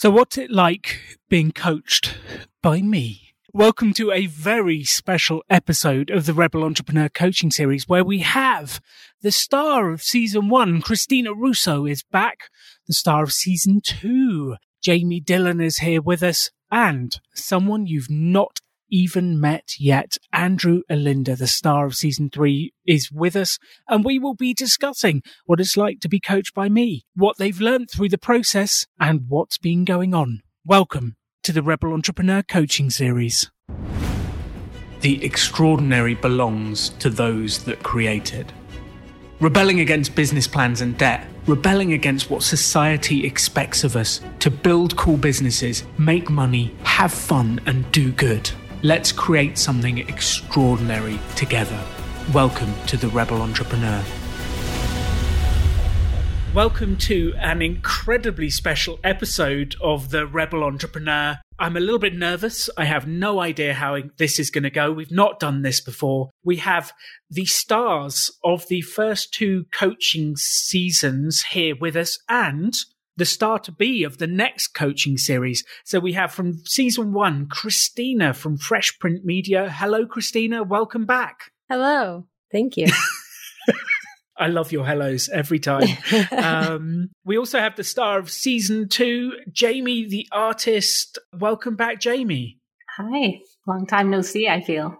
So, what's it like being coached by me? Welcome to a very special episode of the Rebel Entrepreneur Coaching Series where we have the star of season one, Christina Russo, is back. The star of season two, Jamie Dillon, is here with us, and someone you've not even met yet. Andrew Alinda, the star of season three, is with us, and we will be discussing what it's like to be coached by me, what they've learned through the process, and what's been going on. Welcome to the Rebel Entrepreneur Coaching Series. The extraordinary belongs to those that create it. Rebelling against business plans and debt, rebelling against what society expects of us to build cool businesses, make money, have fun, and do good. Let's create something extraordinary together. Welcome to the Rebel Entrepreneur. Welcome to an incredibly special episode of the Rebel Entrepreneur. I'm a little bit nervous. I have no idea how this is going to go. We've not done this before. We have the stars of the first two coaching seasons here with us and the star to be of the next coaching series. So we have from season one, Christina from Fresh Print Media. Hello, Christina. Welcome back. Hello. Thank you. I love your hellos every time. um, we also have the star of season two, Jamie the artist. Welcome back, Jamie. Hi. Long time no see, I feel.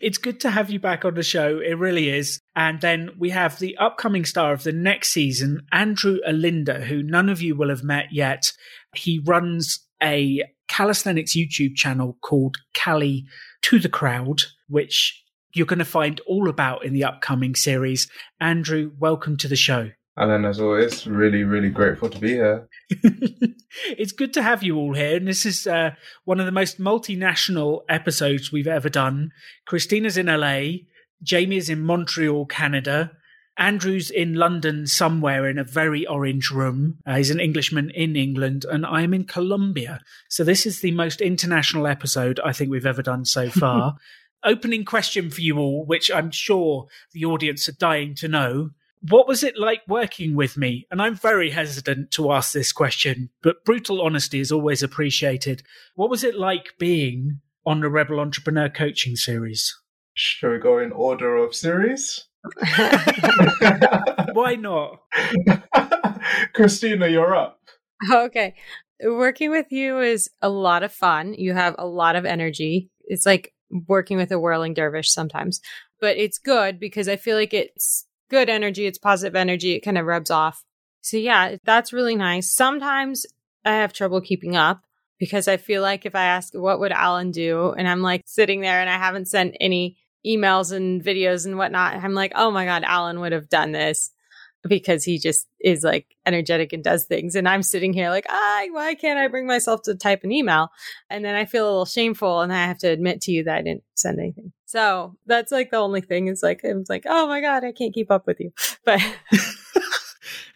It's good to have you back on the show. It really is. And then we have the upcoming star of the next season, Andrew Alinda, who none of you will have met yet. He runs a calisthenics YouTube channel called Cali to the Crowd, which you're going to find all about in the upcoming series. Andrew, welcome to the show. Alan, as always, really, really grateful to be here. it's good to have you all here. And this is uh, one of the most multinational episodes we've ever done. Christina's in LA, Jamie's in Montreal, Canada. Andrew's in London somewhere in a very orange room. Uh, he's an Englishman in England, and I'm in Colombia. So, this is the most international episode I think we've ever done so far. Opening question for you all, which I'm sure the audience are dying to know what was it like working with me? And I'm very hesitant to ask this question, but brutal honesty is always appreciated. What was it like being on the Rebel Entrepreneur Coaching Series? Shall we go in order of series? Why not? Christina, you're up. Okay. Working with you is a lot of fun. You have a lot of energy. It's like working with a whirling dervish sometimes, but it's good because I feel like it's good energy, it's positive energy, it kind of rubs off. So yeah, that's really nice. Sometimes I have trouble keeping up because I feel like if I ask what would Alan do and I'm like sitting there and I haven't sent any emails and videos and whatnot, I'm like, oh my God, Alan would have done this because he just is like energetic and does things. And I'm sitting here like, ah, why can't I bring myself to type an email? And then I feel a little shameful and I have to admit to you that I didn't send anything. So that's like the only thing is like, it's like, oh my God, I can't keep up with you. But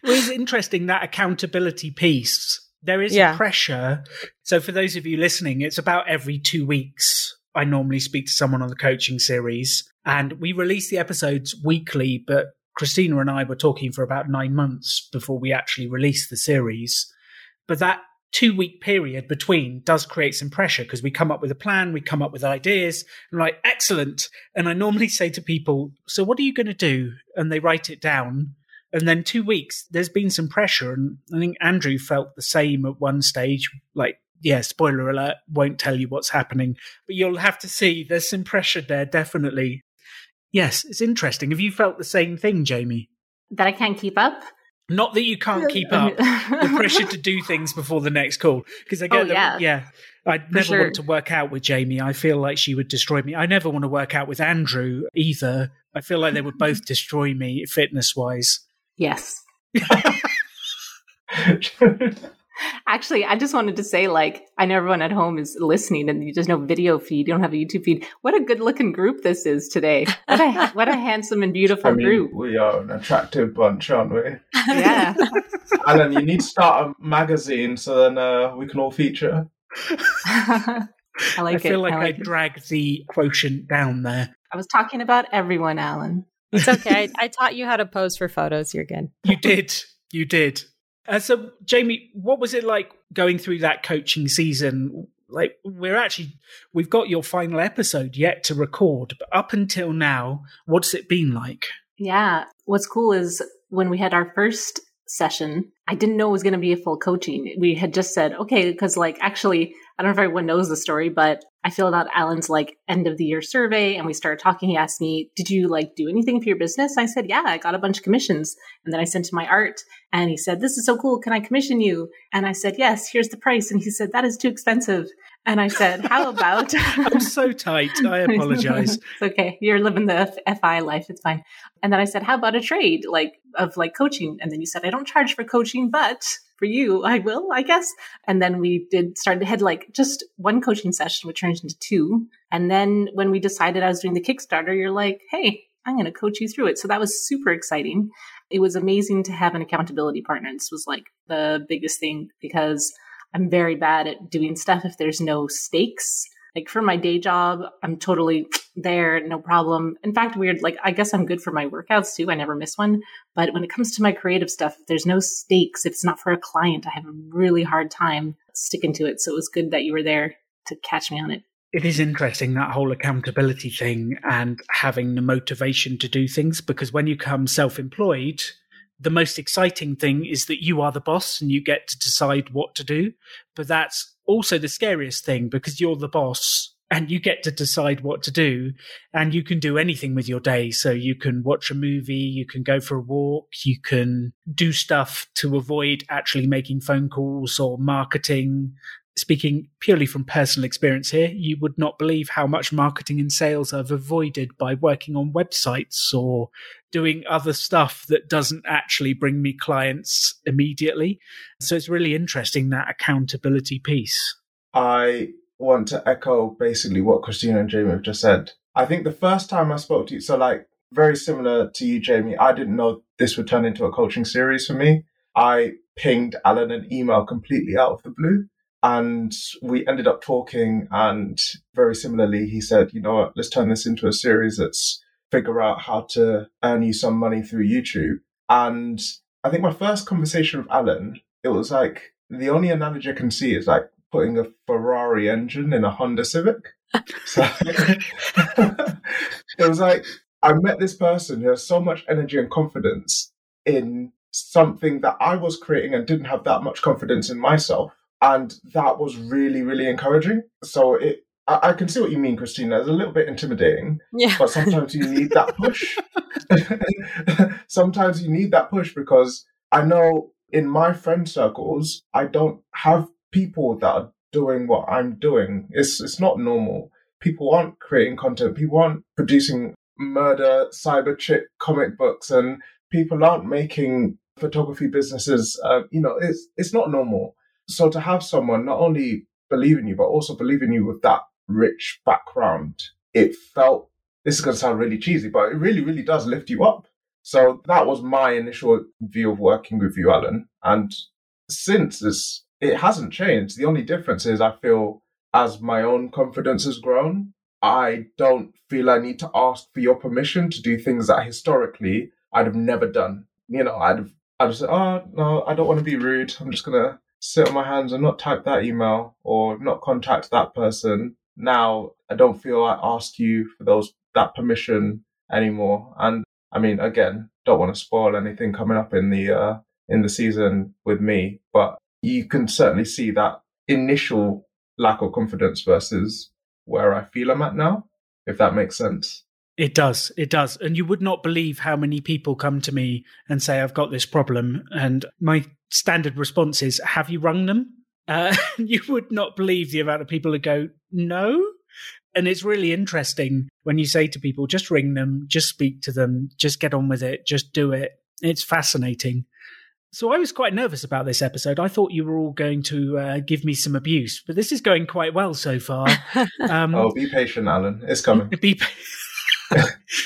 well, it's interesting that accountability piece. There is yeah. pressure. So for those of you listening, it's about every two weeks. I normally speak to someone on the coaching series and we release the episodes weekly, but Christina and I were talking for about nine months before we actually released the series. But that two week period between does create some pressure because we come up with a plan, we come up with ideas, and like, excellent. And I normally say to people, So what are you going to do? And they write it down. And then two weeks, there's been some pressure. And I think Andrew felt the same at one stage. Like, yeah, spoiler alert, won't tell you what's happening, but you'll have to see there's some pressure there, definitely. Yes, it's interesting. Have you felt the same thing, Jamie? That I can't keep up? Not that you can't keep up the pressure to do things before the next call. Because I get, oh, yeah. yeah, I never sure. want to work out with Jamie. I feel like she would destroy me. I never want to work out with Andrew either. I feel like they would both destroy me fitness wise. Yes. Actually, I just wanted to say, like, I know everyone at home is listening, and there's no video feed. You don't have a YouTube feed. What a good-looking group this is today! What a what a handsome and beautiful I mean, group. We are an attractive bunch, aren't we? Yeah. Alan, you need to start a magazine so then uh, we can all feature. I like I feel it. like I, like I dragged the quotient down there. I was talking about everyone, Alan. It's okay. I, I taught you how to pose for photos. You're good. You did. You did. Uh, so, Jamie, what was it like going through that coaching season? Like, we're actually, we've got your final episode yet to record, but up until now, what's it been like? Yeah. What's cool is when we had our first session, I didn't know it was going to be a full coaching. We had just said, okay, because like actually, I don't know if everyone knows the story, but I filled out Alan's like end of the year survey and we started talking. He asked me, Did you like do anything for your business? I said, Yeah, I got a bunch of commissions. And then I sent him my art and he said, This is so cool. Can I commission you? And I said, Yes, here's the price. And he said, That is too expensive. And I said, How about? I'm so tight. I apologize. it's okay. You're living the FI life. It's fine. And then I said, How about a trade like of like coaching? And then you said, I don't charge for coaching, but for you, I will, I guess. And then we did start to had like just one coaching session, which turned into two. And then when we decided I was doing the Kickstarter, you're like, hey, I'm going to coach you through it. So that was super exciting. It was amazing to have an accountability partner. This was like the biggest thing because I'm very bad at doing stuff if there's no stakes. Like for my day job, I'm totally there, no problem. In fact, weird, like I guess I'm good for my workouts too. I never miss one. But when it comes to my creative stuff, if there's no stakes, if it's not for a client, I have a really hard time sticking to it. So it was good that you were there to catch me on it. It is interesting that whole accountability thing and having the motivation to do things because when you come self employed, the most exciting thing is that you are the boss and you get to decide what to do. But that's also the scariest thing because you're the boss and you get to decide what to do and you can do anything with your day. So you can watch a movie, you can go for a walk, you can do stuff to avoid actually making phone calls or marketing speaking purely from personal experience here, you would not believe how much marketing and sales I've avoided by working on websites or doing other stuff that doesn't actually bring me clients immediately. So it's really interesting that accountability piece. I want to echo basically what Christina and Jamie have just said. I think the first time I spoke to you, so like very similar to you, Jamie, I didn't know this would turn into a coaching series for me. I pinged Alan an email completely out of the blue and we ended up talking and very similarly, he said, you know what, let's turn this into a series that's figure out how to earn you some money through YouTube. And I think my first conversation with Alan, it was like the only analogy I can see is like putting a Ferrari engine in a Honda Civic. So it was like I met this person who has so much energy and confidence in something that I was creating and didn't have that much confidence in myself and that was really really encouraging so it I, I can see what you mean christina. It's a little bit intimidating Yeah. but sometimes you need that push. Sometimes you need that push because i know in my friend circles i don't have people that are doing what i'm doing. It's it's not normal. People aren't creating content. People aren't producing murder cyber chick comic books and people aren't making photography businesses. Uh, you know it's it's not normal. So to have someone not only believe in you, but also believe in you with that rich background, it felt, this is going to sound really cheesy, but it really, really does lift you up. So that was my initial view of working with you, Alan. And since this, it hasn't changed. The only difference is I feel as my own confidence has grown, I don't feel I need to ask for your permission to do things that historically I'd have never done. You know, I'd have, I'd have said, oh, no, I don't want to be rude. I'm just going to sit on my hands and not type that email or not contact that person. Now I don't feel I ask you for those that permission anymore. And I mean, again, don't want to spoil anything coming up in the uh, in the season with me, but you can certainly see that initial lack of confidence versus where I feel I'm at now, if that makes sense. It does. It does. And you would not believe how many people come to me and say, I've got this problem. And my standard response is, Have you rung them? Uh, you would not believe the amount of people who go, No. And it's really interesting when you say to people, just ring them, just speak to them, just get on with it, just do it. It's fascinating. So I was quite nervous about this episode. I thought you were all going to uh, give me some abuse, but this is going quite well so far. Um, Oh, be patient, Alan. It's coming. be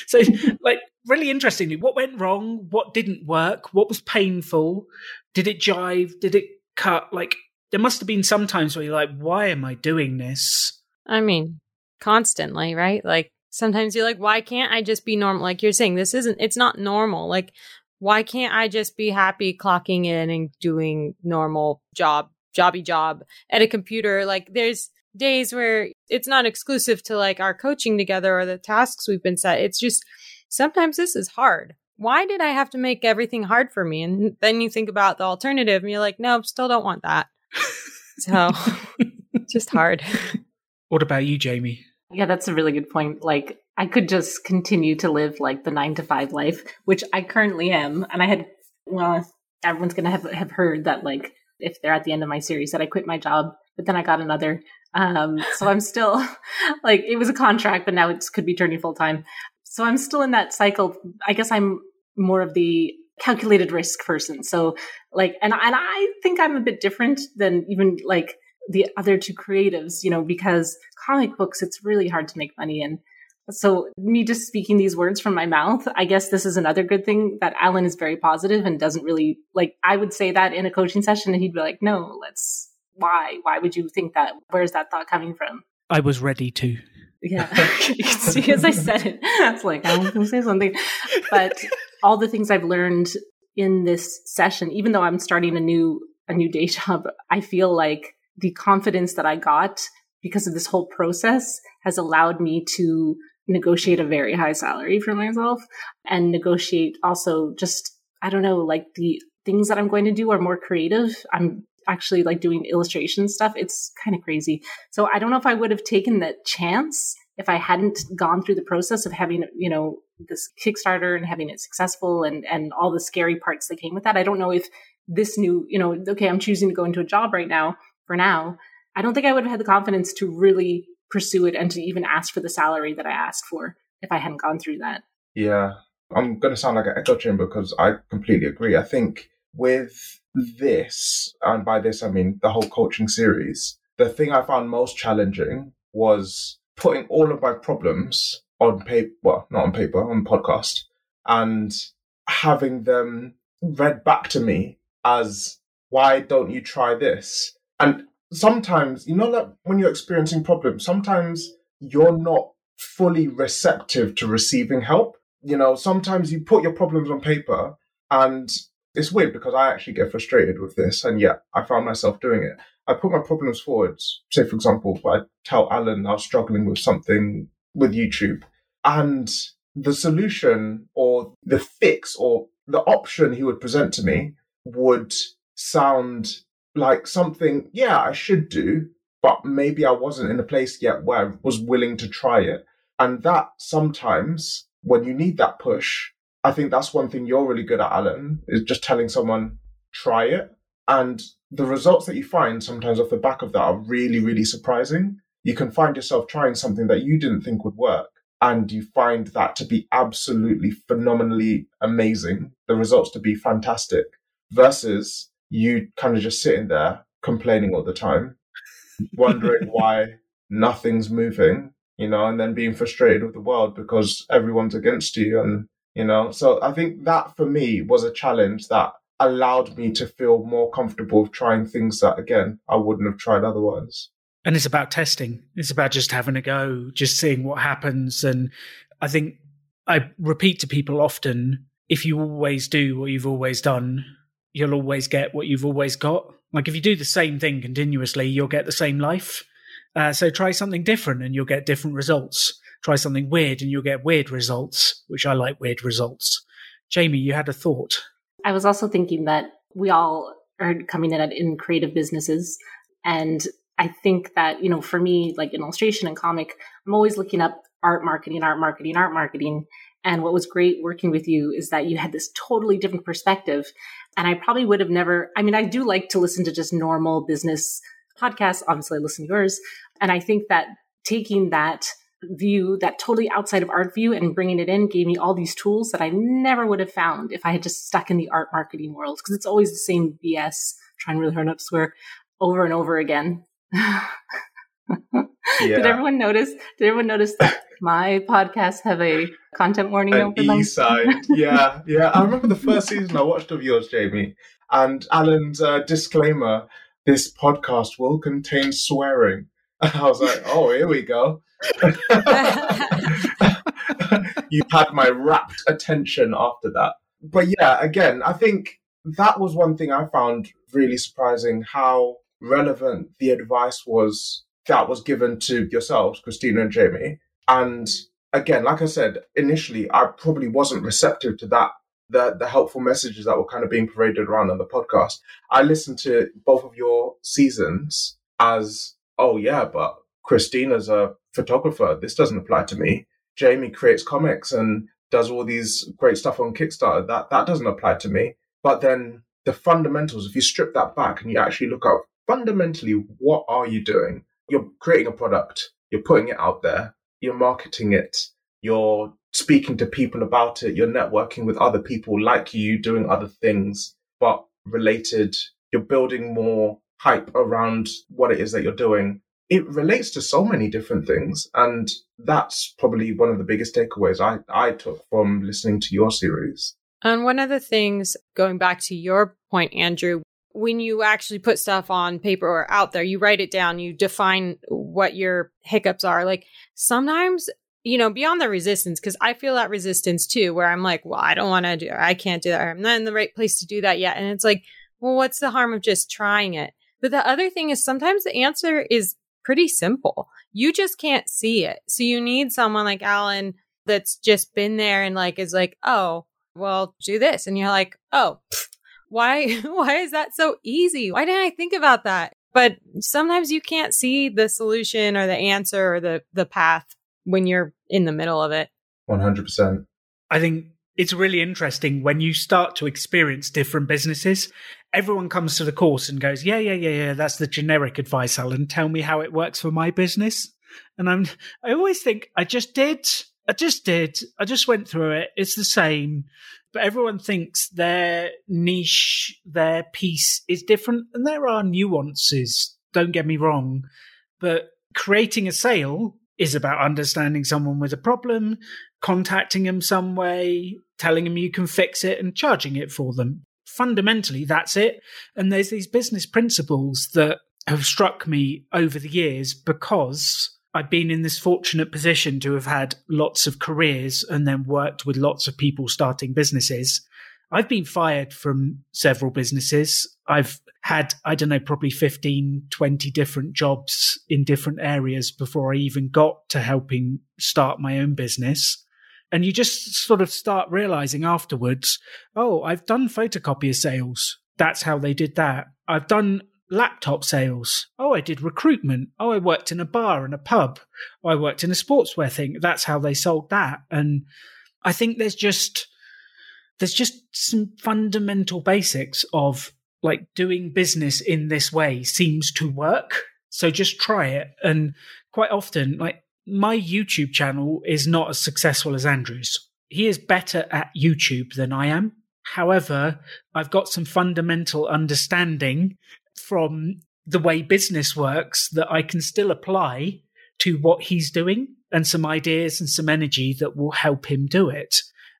so like really interestingly what went wrong what didn't work what was painful did it jive did it cut like there must have been some times where you're like why am i doing this I mean, constantly, right? Like sometimes you're like, why can't I just be normal? Like you're saying, this isn't, it's not normal. Like why can't I just be happy clocking in and doing normal job, jobby job at a computer? Like there's days where it's not exclusive to like our coaching together or the tasks we've been set. It's just sometimes this is hard. Why did I have to make everything hard for me? And then you think about the alternative and you're like, nope, still don't want that. so just hard. What about you, Jamie? Yeah, that's a really good point. Like, I could just continue to live like the nine to five life, which I currently am. And I had, well, everyone's going to have, have heard that, like, if they're at the end of my series, that I quit my job, but then I got another. Um, so I'm still like, it was a contract, but now it could be turning full time. So I'm still in that cycle. I guess I'm more of the calculated risk person. So like, and, and I think I'm a bit different than even like the other two creatives, you know, because comic books, it's really hard to make money. And so me just speaking these words from my mouth, I guess this is another good thing that Alan is very positive and doesn't really like, I would say that in a coaching session and he'd be like, no, let's, why? Why would you think that? Where's that thought coming from? I was ready to. Yeah. see, as I said it, it's like, I'm going to say something. But all the things I've learned in this session, even though I'm starting a new, a new day job, I feel like the confidence that I got because of this whole process has allowed me to negotiate a very high salary for myself and negotiate also just, I don't know, like the things that I'm going to do are more creative. I'm actually like doing illustration stuff. It's kind of crazy. So I don't know if I would have taken that chance if I hadn't gone through the process of having, you know, this Kickstarter and having it successful and, and all the scary parts that came with that. I don't know if this new, you know, okay, I'm choosing to go into a job right now for now, I don't think I would have had the confidence to really pursue it and to even ask for the salary that I asked for if I hadn't gone through that. Yeah. I'm going to sound like an echo chamber because I completely agree. I think with this, and by this I mean the whole coaching series, the thing I found most challenging was putting all of my problems on paper, well, not on paper, on podcast, and having them read back to me as, why don't you try this? And sometimes, you know, like when you're experiencing problems, sometimes you're not fully receptive to receiving help. You know, sometimes you put your problems on paper and it's weird because I actually get frustrated with this. And yet I found myself doing it. I put my problems forward. Say, for example, I tell Alan I was struggling with something with YouTube and the solution or the fix or the option he would present to me would sound like something, yeah, I should do, but maybe I wasn't in a place yet where I was willing to try it. And that sometimes, when you need that push, I think that's one thing you're really good at, Alan, is just telling someone, try it. And the results that you find sometimes off the back of that are really, really surprising. You can find yourself trying something that you didn't think would work. And you find that to be absolutely phenomenally amazing, the results to be fantastic, versus you kind of just sitting there complaining all the time, wondering why nothing's moving, you know, and then being frustrated with the world because everyone's against you. And, you know, so I think that for me was a challenge that allowed me to feel more comfortable trying things that, again, I wouldn't have tried otherwise. And it's about testing. It's about just having a go, just seeing what happens. And I think I repeat to people often if you always do what you've always done, you'll always get what you've always got. Like if you do the same thing continuously, you'll get the same life. Uh, so try something different and you'll get different results. Try something weird and you'll get weird results, which I like weird results. Jamie, you had a thought. I was also thinking that we all are coming in in creative businesses. And I think that, you know, for me, like in illustration and comic, I'm always looking up art marketing, art marketing, art marketing. And what was great working with you is that you had this totally different perspective. And I probably would have never, I mean, I do like to listen to just normal business podcasts. Obviously, I listen to yours. And I think that taking that view, that totally outside of art view and bringing it in gave me all these tools that I never would have found if I had just stuck in the art marketing world. Cause it's always the same BS, trying to really hard not to swear over and over again. Yeah. Did everyone notice? Did everyone notice that my podcasts have a content warning An over? E side. yeah, yeah. I remember the first season I watched of yours, Jamie, and Alan's uh, disclaimer: this podcast will contain swearing. And I was like, oh, here we go. you had my rapt attention after that. but yeah, again, I think that was one thing I found really surprising how relevant the advice was that was given to yourselves, Christina and Jamie. And again, like I said, initially, I probably wasn't receptive to that, the, the helpful messages that were kind of being paraded around on the podcast. I listened to both of your seasons as, oh, yeah, but Christina's a photographer. This doesn't apply to me. Jamie creates comics and does all these great stuff on Kickstarter. That that doesn't apply to me. But then the fundamentals, if you strip that back and you actually look at fundamentally what are you doing? You're creating a product, you're putting it out there, you're marketing it, you're speaking to people about it, you're networking with other people like you, doing other things, but related. You're building more hype around what it is that you're doing it relates to so many different things. And that's probably one of the biggest takeaways I, I took from listening to your series. And one of the things, going back to your point, Andrew, when you actually put stuff on paper or out there, you write it down, you define what your hiccups are. Like sometimes, you know, beyond the resistance, because I feel that resistance too, where I'm like, well, I don't want to do, I can't do that. I'm not in the right place to do that yet. And it's like, well, what's the harm of just trying it? But the other thing is sometimes the answer is pretty simple. You just can't see it. So you need someone like Alan that's just been there and like is like, oh, well, do this. And you're like, oh, pff, why, why is that so easy? Why didn't I think about that? But sometimes you can't see the solution or the answer or the, the path when you're in the middle of it. 100%. I think it's really interesting when you start to experience different businesses. Everyone comes to the course and goes, "Yeah, yeah, yeah, yeah, that's the generic advice, Alan. Tell me how it works for my business." And I'm I always think I just did. I just did. I just went through it. It's the same. But everyone thinks their niche, their piece is different and there are nuances. Don't get me wrong, but creating a sale is about understanding someone with a problem, contacting them some way, telling them you can fix it and charging it for them. Fundamentally, that's it. And there's these business principles that have struck me over the years because I've been in this fortunate position to have had lots of careers and then worked with lots of people starting businesses. I've been fired from several businesses. I've had, I don't know, probably 15, 20 different jobs in different areas before I even got to helping start my own business. And you just sort of start realizing afterwards, oh, I've done photocopier sales. That's how they did that. I've done laptop sales. Oh, I did recruitment. Oh, I worked in a bar and a pub. Oh, I worked in a sportswear thing. That's how they sold that. And I think there's just, there's just some fundamental basics of like doing business in this way seems to work. So just try it. And quite often, like my YouTube channel is not as successful as Andrew's. He is better at YouTube than I am. However, I've got some fundamental understanding from the way business works that I can still apply to what he's doing and some ideas and some energy that will help him do it.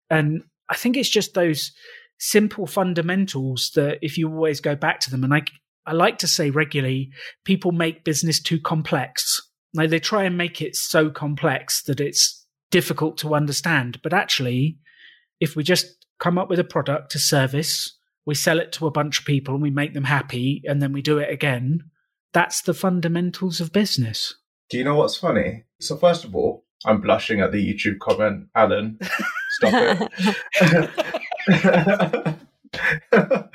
And I think it's just those simple fundamentals that if you always go back to them, and I, I like to say regularly, people make business too complex. Like they try and make it so complex that it's difficult to understand. But actually, if we just come up with a product, a service, we sell it to a bunch of people and we make them happy, and then we do it again, that's the fundamentals of business. Do you know what's funny? So, first of all, I'm blushing at the YouTube comment, Alan. Stop it.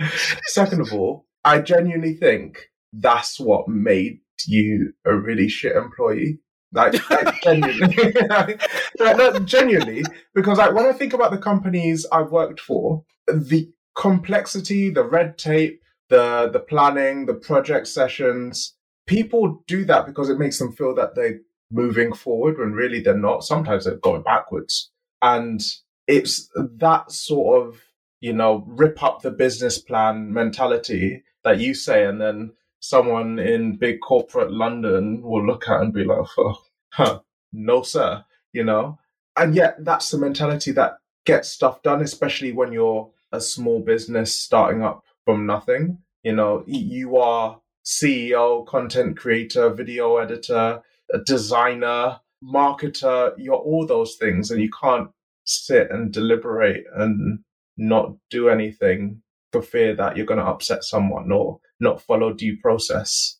Second of all, I genuinely think that's what made you a really shit employee. Like, like genuinely, like, like, genuinely, because like when I think about the companies I've worked for, the complexity, the red tape, the the planning, the project sessions, people do that because it makes them feel that they're moving forward when really they're not. Sometimes they're going backwards, and it's that sort of you know, rip up the business plan mentality that you say, and then someone in big corporate London will look at and be like, oh, huh, no, sir, you know? And yet that's the mentality that gets stuff done, especially when you're a small business starting up from nothing. You know, you are CEO, content creator, video editor, designer, marketer, you're all those things, and you can't sit and deliberate and not do anything for fear that you're going to upset someone or not follow due process.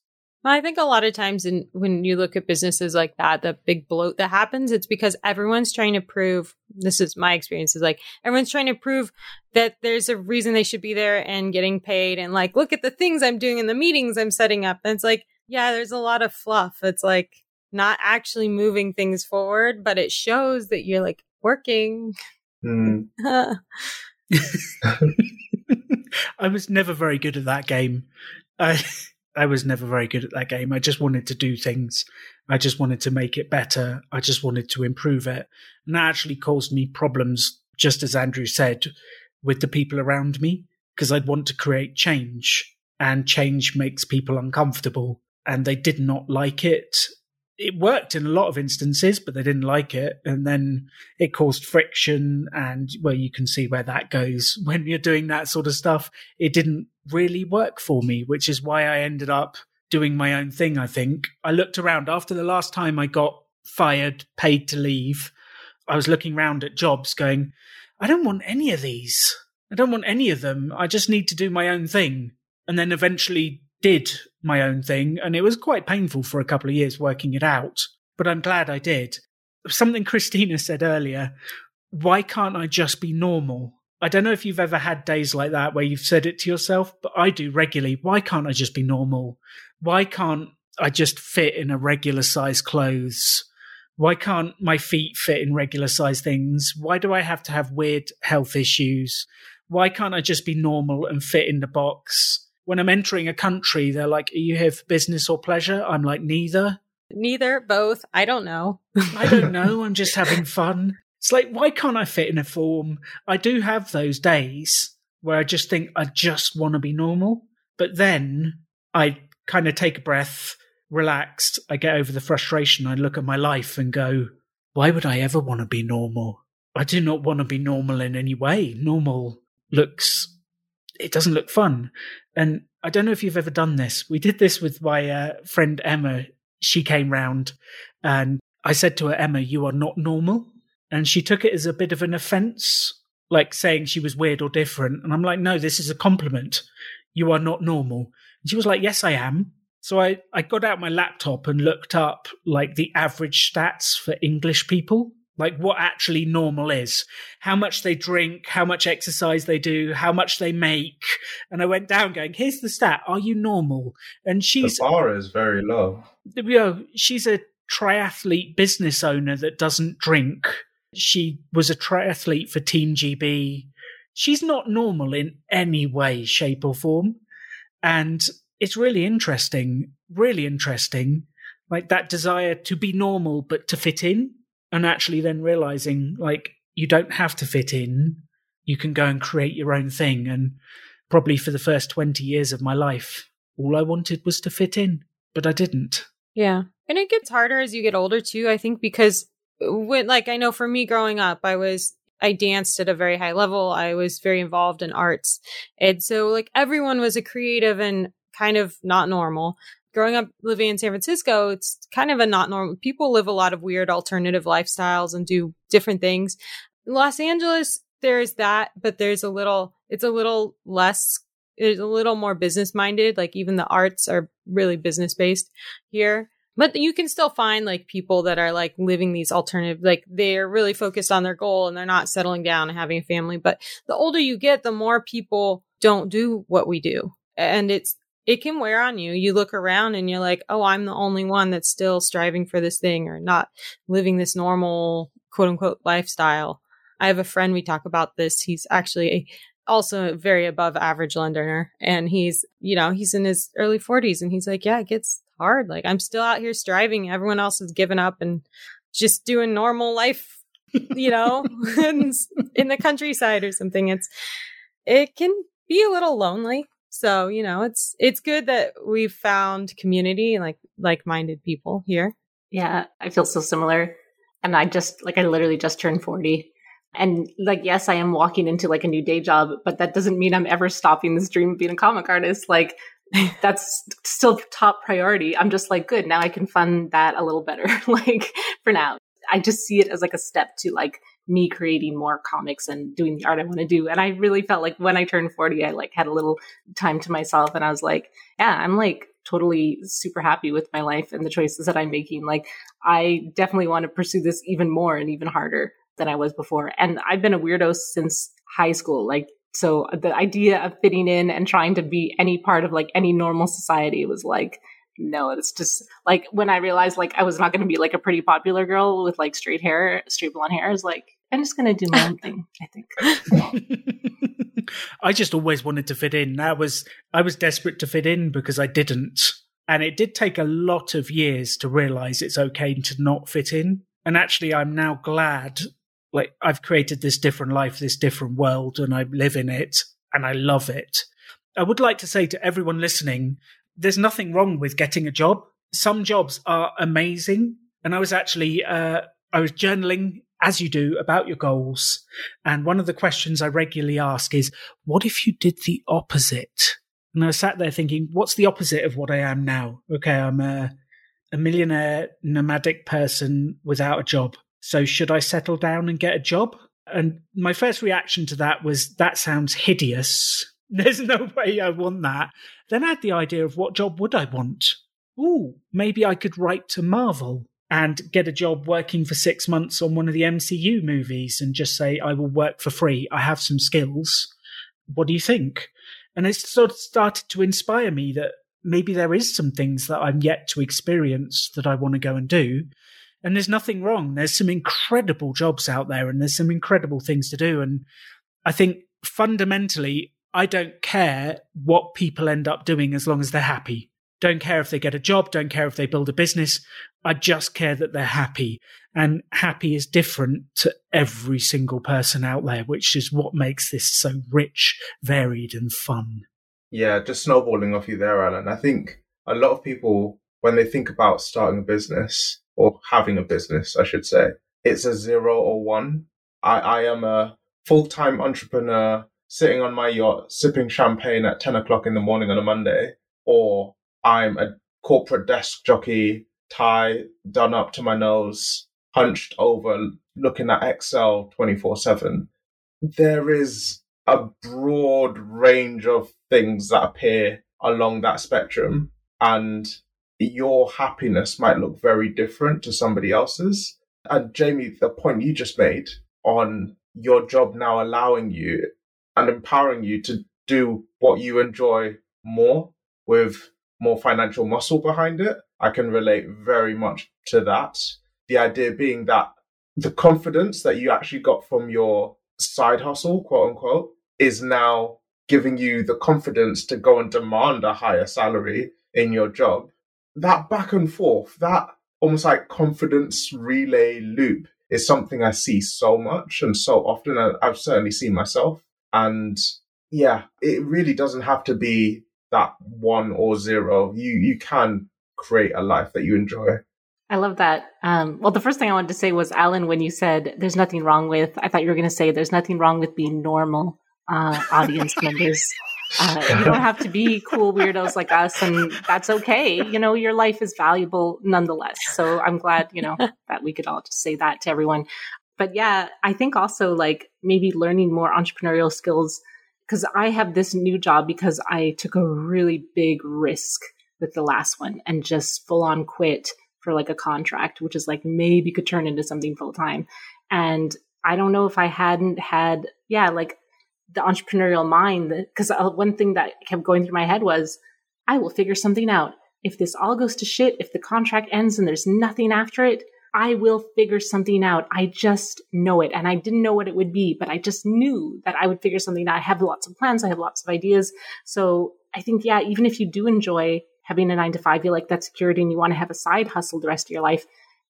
I think a lot of times in, when you look at businesses like that, the big bloat that happens, it's because everyone's trying to prove this is my experience is like everyone's trying to prove that there's a reason they should be there and getting paid and like look at the things I'm doing in the meetings I'm setting up. And it's like, yeah, there's a lot of fluff. It's like not actually moving things forward, but it shows that you're like working. Mm. I was never very good at that game. I I was never very good at that game. I just wanted to do things. I just wanted to make it better. I just wanted to improve it. And that actually caused me problems, just as Andrew said, with the people around me, because I'd want to create change and change makes people uncomfortable and they did not like it it worked in a lot of instances, but they didn't like it. And then it caused friction. And well, you can see where that goes when you're doing that sort of stuff. It didn't really work for me, which is why I ended up doing my own thing. I think I looked around after the last time I got fired, paid to leave. I was looking around at jobs going, I don't want any of these. I don't want any of them. I just need to do my own thing. And then eventually did my own thing, and it was quite painful for a couple of years working it out. But I'm glad I did. Something Christina said earlier why can't I just be normal? I don't know if you've ever had days like that where you've said it to yourself, but I do regularly. Why can't I just be normal? Why can't I just fit in a regular size clothes? Why can't my feet fit in regular size things? Why do I have to have weird health issues? Why can't I just be normal and fit in the box? When I'm entering a country, they're like, Are you here for business or pleasure? I'm like, Neither. Neither, both. I don't know. I don't know. I'm just having fun. It's like, why can't I fit in a form? I do have those days where I just think I just want to be normal. But then I kind of take a breath, relaxed. I get over the frustration. I look at my life and go, why would I ever want to be normal? I do not want to be normal in any way. Normal looks it doesn't look fun. And I don't know if you've ever done this. We did this with my uh, friend Emma. She came round and I said to her, Emma, you are not normal. And she took it as a bit of an offense, like saying she was weird or different. And I'm like, no, this is a compliment. You are not normal. And she was like, yes, I am. So I, I got out my laptop and looked up like the average stats for English people like what actually normal is, how much they drink, how much exercise they do, how much they make. And I went down going, here's the stat. Are you normal? And she's. The bar is very low. You know, she's a triathlete business owner that doesn't drink. She was a triathlete for Team GB. She's not normal in any way, shape, or form. And it's really interesting, really interesting. Like that desire to be normal, but to fit in and actually then realizing like you don't have to fit in. You can go and create your own thing. And probably for the first 20 years of my life all i wanted was to fit in but i didn't. Yeah. And it gets harder as you get older too i think because when like i know for me growing up i was I danced at a very high level. I was very involved in arts. And so like everyone was a creative and kind of not normal growing up living in San Francisco, it's kind of a not normal. People live a lot of weird alternative lifestyles and do different things. In Los Angeles, there's that, but there's a little, it's a little less, it's a little more business minded. Like even the arts are really business based here. But you can still find like people that are like living these alternative, like they're really focused on their goal and they're not settling down and having a family. But the older you get, the more people don't do what we do. And it's it can wear on you. You look around and you're like, oh, I'm the only one that's still striving for this thing or not living this normal quote unquote lifestyle. I have a friend, we talk about this. He's actually a, also a very above average Londoner. And he's, you know, he's in his early 40s and he's like, yeah, it gets hard. Like I'm still out here striving. Everyone else has given up and just doing normal life, you know, in the countryside or something. It's, it can be a little lonely so, you know, it's it's good that we've found community like like-minded people here. Yeah, I feel so similar. And I just like I literally just turned 40. And like yes, I am walking into like a new day job, but that doesn't mean I'm ever stopping this dream of being a comic artist. Like that's still top priority. I'm just like good, now I can fund that a little better like for now. I just see it as like a step to like me creating more comics and doing the art I want to do. And I really felt like when I turned 40, I like had a little time to myself and I was like, yeah, I'm like totally super happy with my life and the choices that I'm making. Like I definitely want to pursue this even more and even harder than I was before. And I've been a weirdo since high school. Like so the idea of fitting in and trying to be any part of like any normal society was like no, it's just like when I realized like I was not going to be like a pretty popular girl with like straight hair, straight blonde hair. Is like I'm just going to do my own thing. I think. I just always wanted to fit in. That was I was desperate to fit in because I didn't, and it did take a lot of years to realize it's okay to not fit in. And actually, I'm now glad. Like I've created this different life, this different world, and I live in it, and I love it. I would like to say to everyone listening there's nothing wrong with getting a job. Some jobs are amazing. And I was actually, uh, I was journaling as you do about your goals. And one of the questions I regularly ask is, what if you did the opposite? And I sat there thinking, what's the opposite of what I am now? Okay, I'm a, a millionaire nomadic person without a job. So should I settle down and get a job? And my first reaction to that was, that sounds hideous. There's no way I want that. Then I had the idea of what job would I want? Ooh, maybe I could write to Marvel and get a job working for six months on one of the MCU movies and just say, I will work for free. I have some skills. What do you think? And it sort of started to inspire me that maybe there is some things that I'm yet to experience that I want to go and do. And there's nothing wrong. There's some incredible jobs out there and there's some incredible things to do. And I think fundamentally, I don't care what people end up doing as long as they're happy. Don't care if they get a job, don't care if they build a business. I just care that they're happy. And happy is different to every single person out there, which is what makes this so rich, varied, and fun. Yeah, just snowballing off you there, Alan. I think a lot of people, when they think about starting a business or having a business, I should say, it's a zero or one. I, I am a full time entrepreneur sitting on my yacht sipping champagne at 10 o'clock in the morning on a Monday, or I'm a corporate desk jockey, tie done up to my nose, hunched over, looking at Excel 24 7. There is a broad range of things that appear along that spectrum, and your happiness might look very different to somebody else's. And Jamie, the point you just made on your job now allowing you and empowering you to do what you enjoy more with more financial muscle behind it. I can relate very much to that. The idea being that the confidence that you actually got from your side hustle, quote unquote, is now giving you the confidence to go and demand a higher salary in your job. That back and forth, that almost like confidence relay loop is something I see so much and so often. I've certainly seen myself. And yeah, it really doesn't have to be that one or zero. You you can create a life that you enjoy. I love that. Um, well, the first thing I wanted to say was, Alan, when you said there's nothing wrong with, I thought you were going to say there's nothing wrong with being normal uh, audience members. Uh, you don't have to be cool weirdos like us, and that's okay. You know, your life is valuable nonetheless. So I'm glad, you know, that we could all just say that to everyone but yeah, I think also like maybe learning more entrepreneurial skills because I have this new job because I took a really big risk with the last one and just full on quit for like a contract, which is like maybe could turn into something full time. And I don't know if I hadn't had, yeah, like the entrepreneurial mind, because uh, one thing that kept going through my head was, I will figure something out. If this all goes to shit, if the contract ends and there's nothing after it, I will figure something out. I just know it. And I didn't know what it would be, but I just knew that I would figure something out. I have lots of plans. I have lots of ideas. So I think, yeah, even if you do enjoy having a nine to five, you like that security and you want to have a side hustle the rest of your life,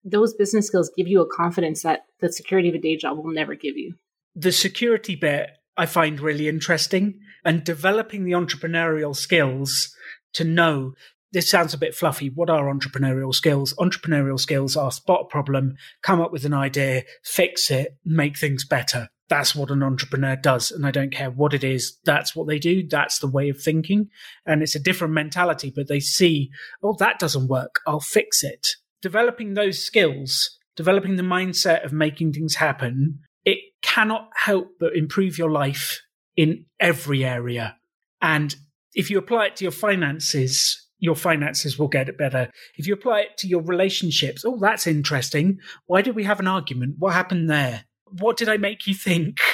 those business skills give you a confidence that the security of a day job will never give you. The security bit I find really interesting and developing the entrepreneurial skills to know this sounds a bit fluffy. What are entrepreneurial skills? Entrepreneurial skills are spot a problem, come up with an idea, fix it, make things better. That's what an entrepreneur does. And I don't care what it is. That's what they do. That's the way of thinking. And it's a different mentality, but they see, oh, that doesn't work. I'll fix it. Developing those skills developing the mindset of making things happen, it cannot help but improve your life in every area. And if you apply it to your finances, your finances will get better. If you apply it to your relationships, oh, that's interesting. Why did we have an argument? What happened there? What did I make you think?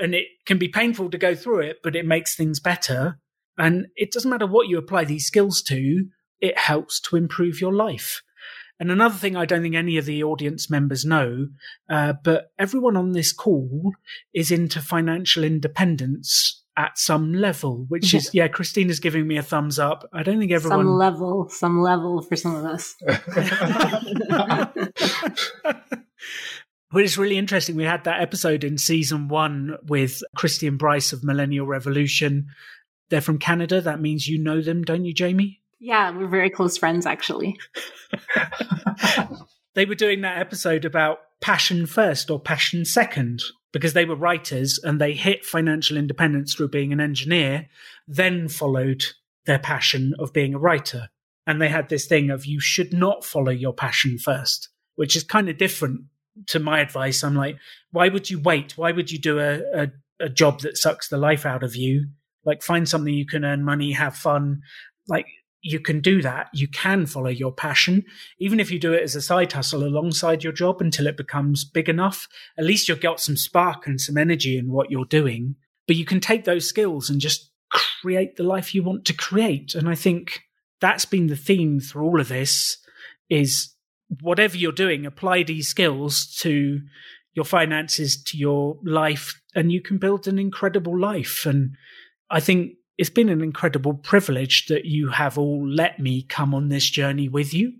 And it can be painful to go through it, but it makes things better. And it doesn't matter what you apply these skills to, it helps to improve your life. And another thing I don't think any of the audience members know, uh, but everyone on this call is into financial independence at some level, which is, yeah, Christina's giving me a thumbs up. I don't think everyone. Some level, some level for some of us. But it's really interesting. We had that episode in season one with Christian Bryce of Millennial Revolution. They're from Canada. That means you know them, don't you, Jamie? Yeah, we're very close friends, actually. they were doing that episode about passion first or passion second because they were writers and they hit financial independence through being an engineer, then followed their passion of being a writer. And they had this thing of you should not follow your passion first, which is kind of different to my advice. I'm like, why would you wait? Why would you do a, a, a job that sucks the life out of you? Like, find something you can earn money, have fun. Like, you can do that. You can follow your passion, even if you do it as a side hustle alongside your job until it becomes big enough. At least you've got some spark and some energy in what you're doing. But you can take those skills and just create the life you want to create. And I think that's been the theme through all of this is whatever you're doing, apply these skills to your finances, to your life, and you can build an incredible life. And I think it's been an incredible privilege that you have all let me come on this journey with you.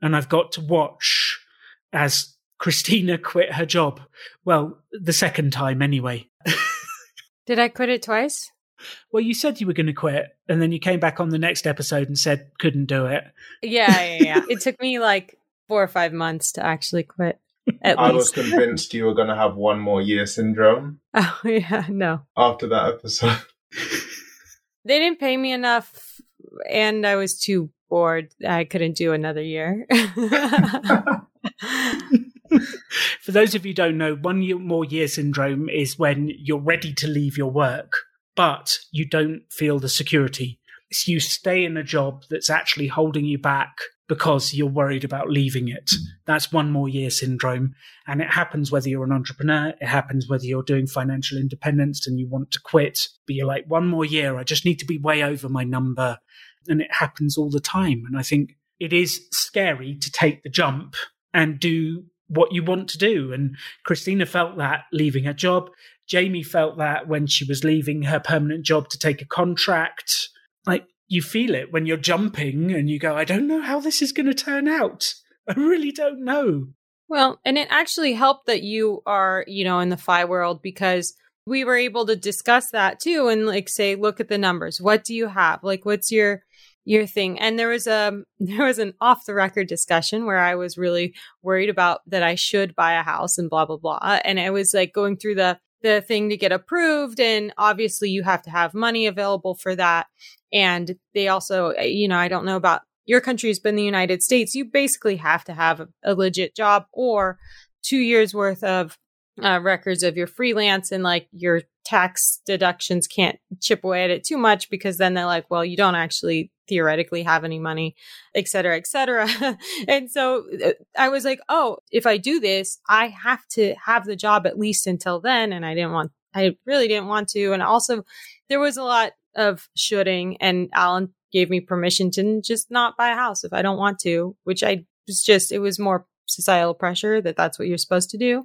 And I've got to watch as Christina quit her job. Well, the second time anyway. Did I quit it twice? Well, you said you were going to quit, and then you came back on the next episode and said couldn't do it. Yeah, yeah, yeah. it took me like four or five months to actually quit. At I least. was convinced you were going to have one more year syndrome. Oh yeah, no. After that episode. They didn't pay me enough, and I was too bored. I couldn't do another year. For those of you don't know, one year, more year syndrome is when you're ready to leave your work, but you don't feel the security. So you stay in a job that's actually holding you back because you're worried about leaving it. That's one more year syndrome. And it happens whether you're an entrepreneur, it happens whether you're doing financial independence and you want to quit, but you're like, one more year, I just need to be way over my number. And it happens all the time. And I think it is scary to take the jump and do what you want to do. And Christina felt that leaving her job. Jamie felt that when she was leaving her permanent job to take a contract. You feel it when you're jumping and you go, I don't know how this is going to turn out. I really don't know. Well, and it actually helped that you are, you know, in the FI world because we were able to discuss that too and like say, look at the numbers. What do you have? Like, what's your your thing? And there was um, a there was an off the record discussion where I was really worried about that I should buy a house and blah blah blah. And I was like going through the the thing to get approved, and obviously you have to have money available for that. And they also, uh, you know, I don't know about your country's been the United States. You basically have to have a, a legit job or two years worth of uh, records of your freelance and like your tax deductions can't chip away at it too much because then they're like, well, you don't actually theoretically have any money, et cetera, et cetera. and so uh, I was like, oh, if I do this, I have to have the job at least until then. And I didn't want, I really didn't want to. And also, there was a lot of shooting and Alan gave me permission to just not buy a house if I don't want to, which I was just, it was more societal pressure that that's what you're supposed to do.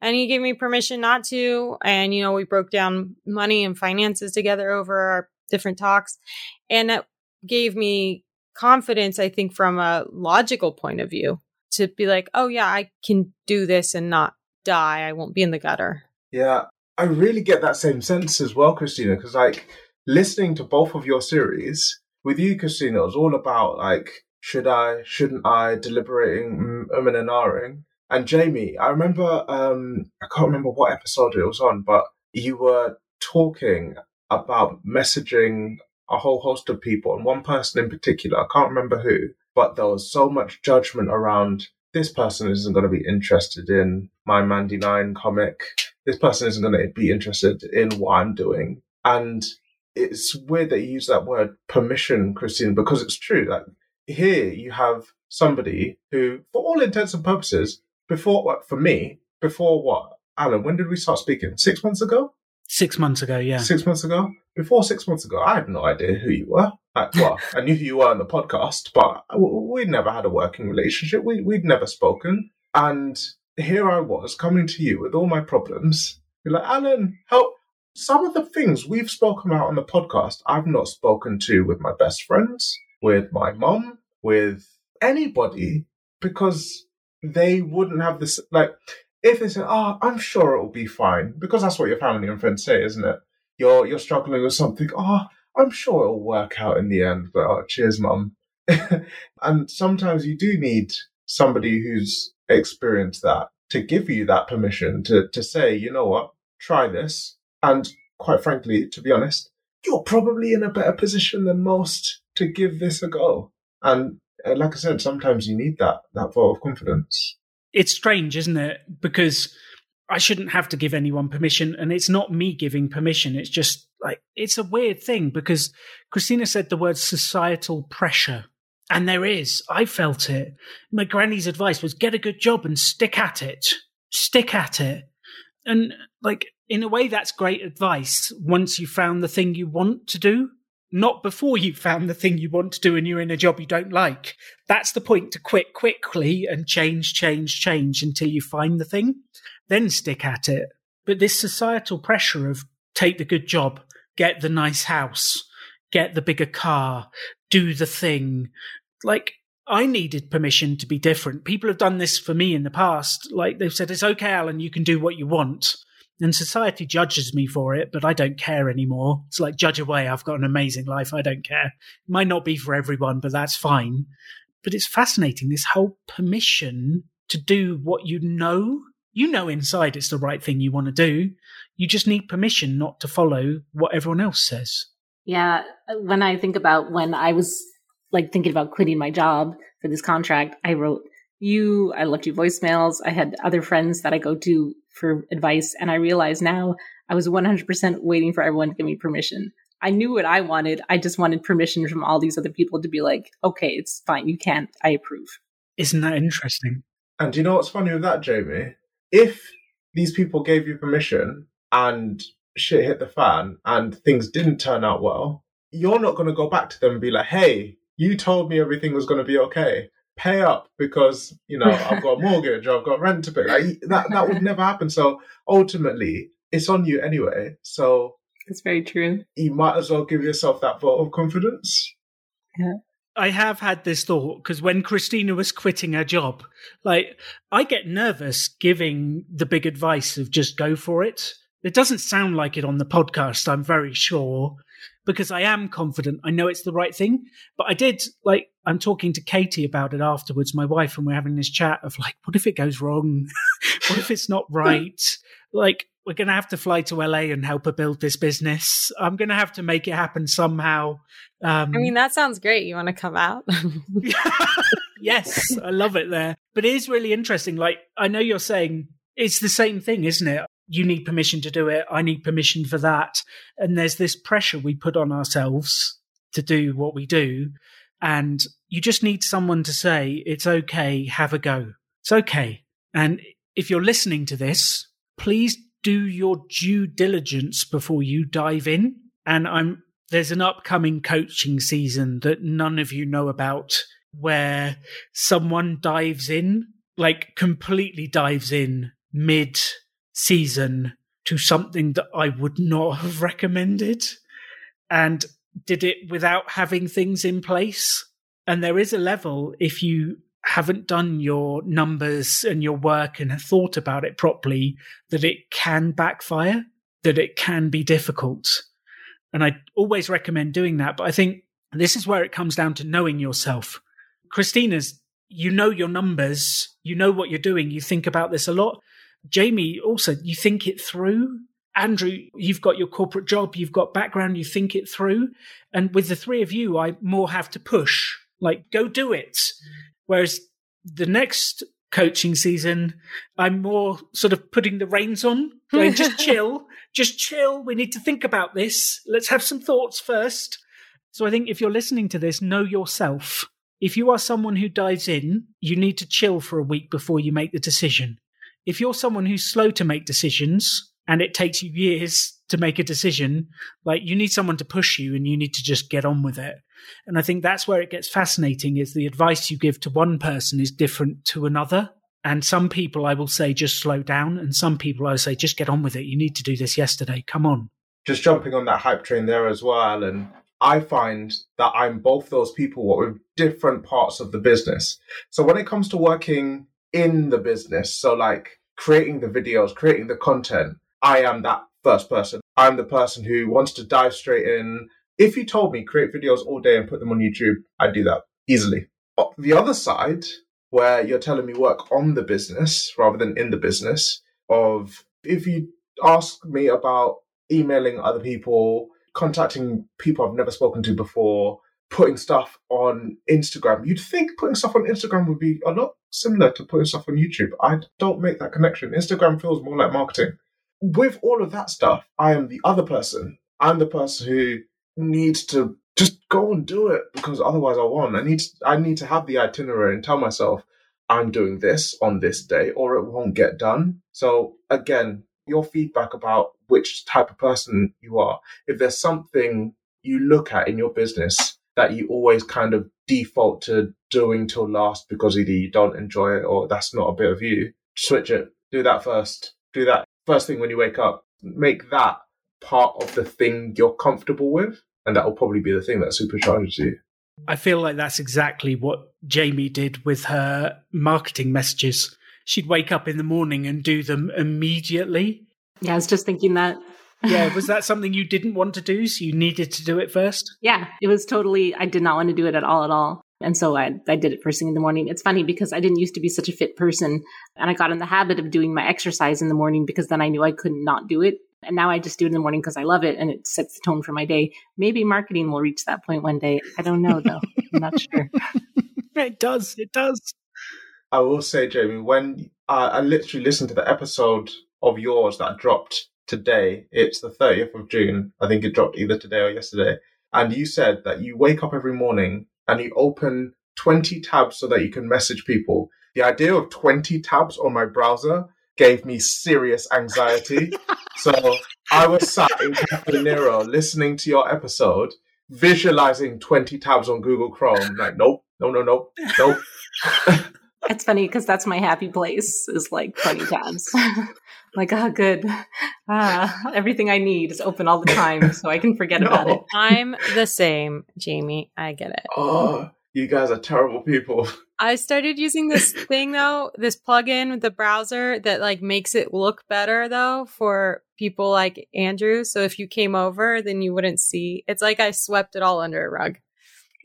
And he gave me permission not to. And, you know, we broke down money and finances together over our different talks. And that gave me confidence, I think, from a logical point of view to be like, oh, yeah, I can do this and not die. I won't be in the gutter. Yeah. I really get that same sense as well, Christina, because like listening to both of your series with you, Christina, it was all about like, should I, shouldn't I, deliberating, umming and. And Jamie, I remember, um, I can't remember what episode it was on, but you were talking about messaging a whole host of people and one person in particular, I can't remember who, but there was so much judgment around this person isn't going to be interested in my Mandy Nine comic. This person isn't going to be interested in what I'm doing. And it's weird that you use that word permission, Christine, because it's true. Like here you have somebody who, for all intents and purposes, before what, for me, before what? Alan, when did we start speaking? Six months ago? Six months ago, yeah. Six months ago? Before six months ago, I had no idea who you were. Like, well, I knew who you were on the podcast, but we'd never had a working relationship. We, we'd never spoken. And here I was coming to you with all my problems. You're like, Alan, help. Some of the things we've spoken about on the podcast, I've not spoken to with my best friends, with my mom, with anybody, because they wouldn't have this. Like, if they say, "Oh, ah, I'm sure it'll be fine," because that's what your family and friends say, isn't it? You're you're struggling with something. Oh, I'm sure it'll work out in the end. But oh, cheers, mum. and sometimes you do need somebody who's experienced that to give you that permission to to say, you know what, try this. And quite frankly, to be honest, you're probably in a better position than most to give this a go. And uh, like I said, sometimes you need that that vote of confidence it's strange, isn't it? Because I shouldn't have to give anyone permission, and it's not me giving permission. It's just like it's a weird thing because Christina said the word societal pressure, and there is. I felt it. My granny's advice was get a good job and stick at it. Stick at it. And like in a way, that's great advice once you've found the thing you want to do not before you've found the thing you want to do and you're in a job you don't like. That's the point to quit quickly and change, change, change until you find the thing. Then stick at it. But this societal pressure of take the good job, get the nice house, get the bigger car, do the thing. Like, I needed permission to be different. People have done this for me in the past. Like, they've said, it's okay, Alan, you can do what you want. And society judges me for it, but I don't care anymore. It's like, judge away. I've got an amazing life. I don't care. It might not be for everyone, but that's fine. But it's fascinating. This whole permission to do what you know. You know inside it's the right thing you want to do. You just need permission not to follow what everyone else says. Yeah. When I think about when I was like thinking about quitting my job for this contract, I wrote you, I left you voicemails. I had other friends that I go to for advice. And I realize now I was 100% waiting for everyone to give me permission. I knew what I wanted. I just wanted permission from all these other people to be like, okay, it's fine. You can't. I approve. Isn't that interesting? And do you know what's funny with that, Jamie? If these people gave you permission and shit hit the fan and things didn't turn out well, you're not going to go back to them and be like, hey, you told me everything was going to be okay pay up because you know I've got a mortgage, I've got rent to pay. Like, that that would never happen. So ultimately, it's on you anyway. So it's very true. You might as well give yourself that vote of confidence. Yeah. I have had this thought because when Christina was quitting her job, like I get nervous giving the big advice of just go for it. It doesn't sound like it on the podcast, I'm very sure, because I am confident. I know it's the right thing. But I did like I'm talking to Katie about it afterwards, my wife, and we're having this chat of like, what if it goes wrong? what if it's not right? like, we're going to have to fly to LA and help her build this business. I'm going to have to make it happen somehow. Um, I mean, that sounds great. You want to come out? yes, I love it there. But it is really interesting. Like, I know you're saying it's the same thing, isn't it? you need permission to do it. I need permission for that. And there's this pressure we put on ourselves to do what we do. And you just need someone to say, it's okay, have a go. It's okay. And if you're listening to this, please do your due diligence before you dive in. And I'm, there's an upcoming coaching season that none of you know about where someone dives in, like completely dives in mid season to something that I would not have recommended and did it without having things in place. And there is a level if you haven't done your numbers and your work and thought about it properly that it can backfire, that it can be difficult. And I always recommend doing that. But I think this is where it comes down to knowing yourself. Christina's, you know your numbers, you know what you're doing, you think about this a lot. Jamie, also, you think it through. Andrew, you've got your corporate job, you've got background, you think it through. And with the three of you, I more have to push, like, go do it. Whereas the next coaching season. I'm more sort of putting the reins on, going, just chill, just chill. We need to think about this. Let's have some thoughts first. So I think if you're listening to this, know yourself. If you are someone who dives in, you need to chill for a week before you make the decision. If you're someone who's slow to make decisions and it takes you years to make a decision, like you need someone to push you and you need to just get on with it. And I think that's where it gets fascinating is the advice you give to one person is different to another. And some people I will say just slow down, and some people I will say just get on with it. You need to do this yesterday. Come on. Just jumping on that hype train there as well. And I find that I'm both those people with different parts of the business. So when it comes to working in the business, so like creating the videos, creating the content, I am that first person. I'm the person who wants to dive straight in, if you told me create videos all day and put them on YouTube, I'd do that easily. But the other side, where you're telling me work on the business rather than in the business, of if you ask me about emailing other people, contacting people I've never spoken to before, putting stuff on Instagram, you'd think putting stuff on Instagram would be a lot similar to putting stuff on YouTube. I don't make that connection. Instagram feels more like marketing. With all of that stuff, I am the other person. I'm the person who needs to just go and do it because otherwise I won't. I need to, I need to have the itinerary and tell myself I'm doing this on this day or it won't get done. So again, your feedback about which type of person you are. If there's something you look at in your business that you always kind of default to doing till last because either you don't enjoy it or that's not a bit of you, switch it. Do that first. Do that first thing when you wake up. Make that part of the thing you're comfortable with, and that will probably be the thing that supercharges you. I feel like that's exactly what Jamie did with her marketing messages. She'd wake up in the morning and do them immediately. Yeah, I was just thinking that. yeah, was that something you didn't want to do, so you needed to do it first? Yeah, it was totally, I did not want to do it at all, at all. And so I, I did it first thing in the morning. It's funny because I didn't used to be such a fit person. And I got in the habit of doing my exercise in the morning because then I knew I could not do it. And now I just do it in the morning because I love it and it sets the tone for my day. Maybe marketing will reach that point one day. I don't know though. I'm not sure. it does. It does. I will say, Jamie, when uh, I literally listened to the episode of yours that dropped today, it's the 30th of June. I think it dropped either today or yesterday. And you said that you wake up every morning and you open 20 tabs so that you can message people. The idea of 20 tabs on my browser gave me serious anxiety. so I was sat in Caffè Nero listening to your episode, visualizing 20 tabs on Google Chrome. Like, nope, no, no, no, nope. it's funny because that's my happy place is like 20 tabs. like, oh, good. Ah, everything I need is open all the time so I can forget no. about it. I'm the same, Jamie. I get it. Oh, you guys are terrible people. I started using this thing though, this plugin with the browser that like makes it look better though for people like Andrew. So if you came over, then you wouldn't see. It's like I swept it all under a rug.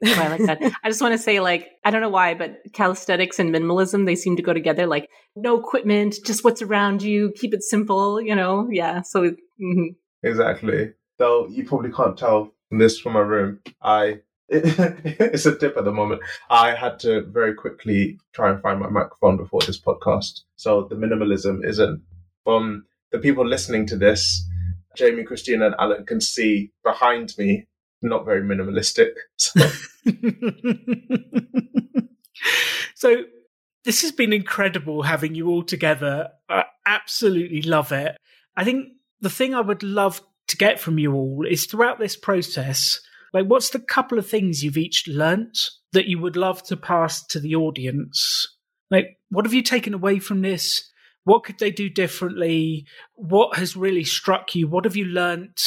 Oh, I like that. I just want to say, like, I don't know why, but calisthenics and minimalism, they seem to go together. Like, no equipment, just what's around you, keep it simple, you know? Yeah. So, mm-hmm. exactly. Though you probably can't tell this from my room. I it's a tip at the moment. I had to very quickly try and find my microphone before this podcast. So the minimalism isn't from the people listening to this. Jamie, Christina, and Alan can see behind me, not very minimalistic. So, so this has been incredible having you all together. I absolutely love it. I think the thing I would love to get from you all is throughout this process like, what's the couple of things you've each learnt that you would love to pass to the audience? Like, what have you taken away from this? What could they do differently? What has really struck you? What have you learnt?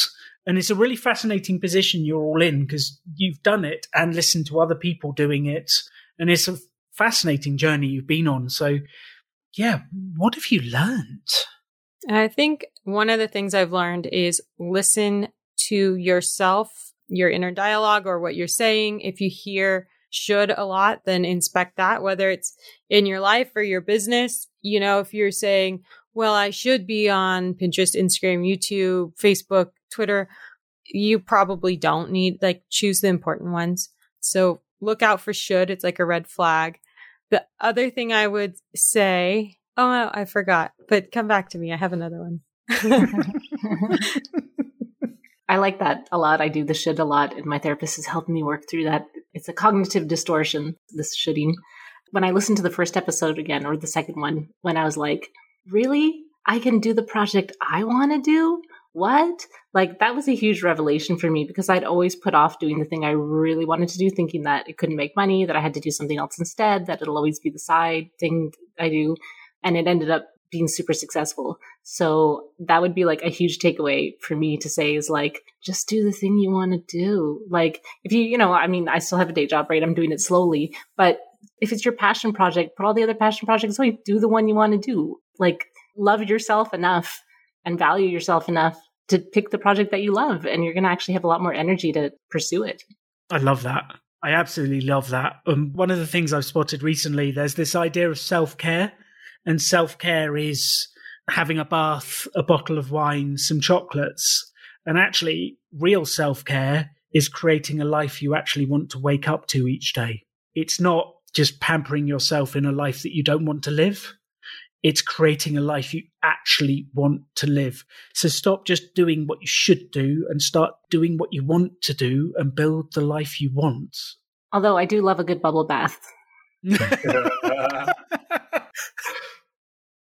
And it's a really fascinating position you're all in because you've done it and listened to other people doing it. And it's a fascinating journey you've been on. So, yeah, what have you learned? I think one of the things I've learned is listen to yourself your inner dialogue or what you're saying. If you hear should a lot, then inspect that, whether it's in your life or your business. You know, if you're saying, well, I should be on Pinterest, Instagram, YouTube, Facebook, Twitter, you probably don't need, like, choose the important ones. So look out for should. It's like a red flag. The other thing I would say, oh, I forgot, but come back to me. I have another one. I like that a lot. I do the should a lot, and my therapist has helped me work through that. It's a cognitive distortion, this shoulding. When I listened to the first episode again, or the second one, when I was like, really? I can do the project I want to do? What? Like, that was a huge revelation for me because I'd always put off doing the thing I really wanted to do, thinking that it couldn't make money, that I had to do something else instead, that it'll always be the side thing I do. And it ended up being super successful. So that would be like a huge takeaway for me to say is like, just do the thing you want to do. Like, if you, you know, I mean, I still have a day job, right? I'm doing it slowly, but if it's your passion project, put all the other passion projects away. Do the one you want to do. Like, love yourself enough and value yourself enough to pick the project that you love, and you're going to actually have a lot more energy to pursue it. I love that. I absolutely love that. Um, one of the things I've spotted recently, there's this idea of self care, and self care is having a bath, a bottle of wine, some chocolates. And actually, real self care is creating a life you actually want to wake up to each day. It's not just pampering yourself in a life that you don't want to live. It's creating a life you actually want to live. So stop just doing what you should do and start doing what you want to do and build the life you want. Although I do love a good bubble bath.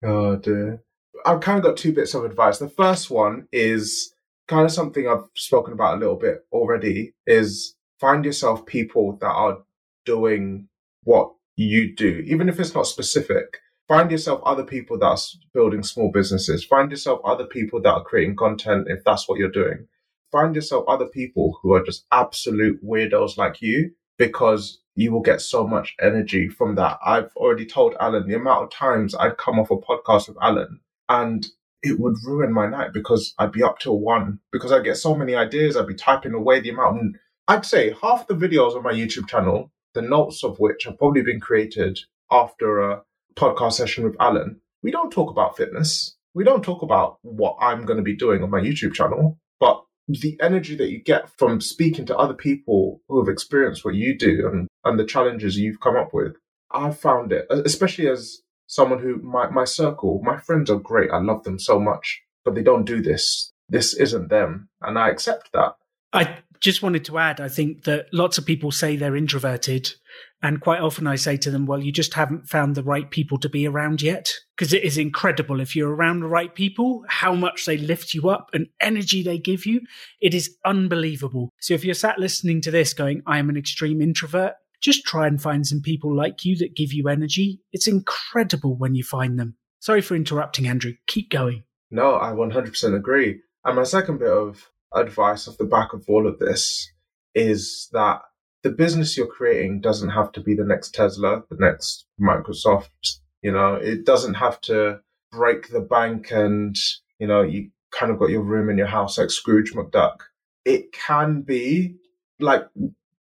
oh dear. I've kind of got two bits of advice. The first one is kind of something I've spoken about a little bit already is find yourself people that are doing what you do, even if it's not specific. Find yourself other people that are building small businesses. Find yourself other people that are creating content if that's what you're doing. Find yourself other people who are just absolute weirdos like you because you will get so much energy from that. I've already told Alan the amount of times I'd come off a podcast with Alan and it would ruin my night because I'd be up till one because I'd get so many ideas. I'd be typing away the amount. I'd say half the videos on my YouTube channel, the notes of which have probably been created after a podcast session with Alan, we don't talk about fitness. We don't talk about what I'm going to be doing on my YouTube channel, but the energy that you get from speaking to other people who have experienced what you do and, and the challenges you've come up with, I've found it, especially as someone who, my, my circle, my friends are great. I love them so much, but they don't do this. This isn't them. And I accept that. I just wanted to add, I think that lots of people say they're introverted and quite often I say to them, well, you just haven't found the right people to be around yet. Because it is incredible if you're around the right people, how much they lift you up and energy they give you. It is unbelievable. So if you're sat listening to this going, I am an extreme introvert, just try and find some people like you that give you energy. It's incredible when you find them. Sorry for interrupting, Andrew. Keep going. No, I 100% agree. And my second bit of advice off the back of all of this is that the business you're creating doesn't have to be the next Tesla, the next Microsoft. You know, it doesn't have to break the bank and, you know, you kind of got your room in your house like Scrooge McDuck. It can be like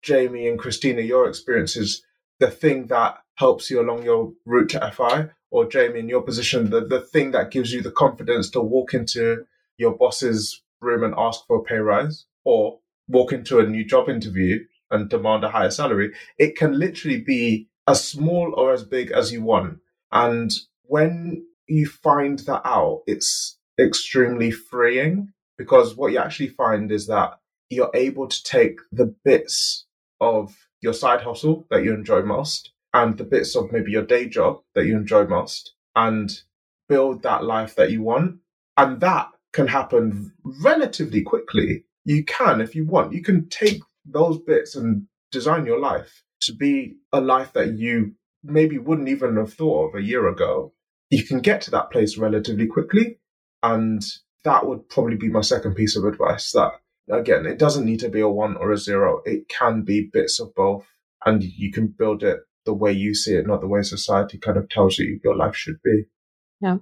Jamie and Christina, your experience is the thing that helps you along your route to FI, or Jamie, in your position, the, the thing that gives you the confidence to walk into your boss's room and ask for a pay rise, or walk into a new job interview and demand a higher salary. It can literally be as small or as big as you want. And when you find that out, it's extremely freeing because what you actually find is that you're able to take the bits of your side hustle that you enjoy most and the bits of maybe your day job that you enjoy most and build that life that you want. And that can happen relatively quickly. You can, if you want, you can take those bits and design your life to be a life that you maybe wouldn't even have thought of a year ago, you can get to that place relatively quickly. And that would probably be my second piece of advice that again, it doesn't need to be a one or a zero. It can be bits of both and you can build it the way you see it, not the way society kind of tells you your life should be. Yeah.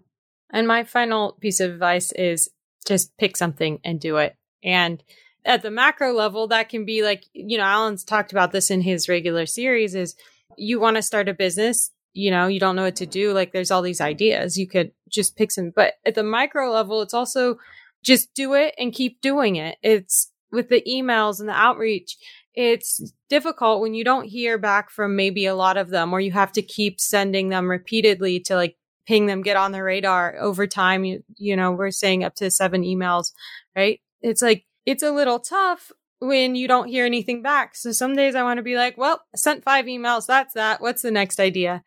And my final piece of advice is just pick something and do it. And at the macro level, that can be like, you know, Alan's talked about this in his regular series is you want to start a business, you know, you don't know what to do. Like there's all these ideas. You could just pick some, but at the micro level, it's also just do it and keep doing it. It's with the emails and the outreach. it's difficult when you don't hear back from maybe a lot of them or you have to keep sending them repeatedly to like ping them, get on the radar over time. You, you know, we're saying up to seven emails, right? It's like, it's a little tough when you don't hear anything back. So some days I want to be like, well, I sent five emails. That's that. What's the next idea?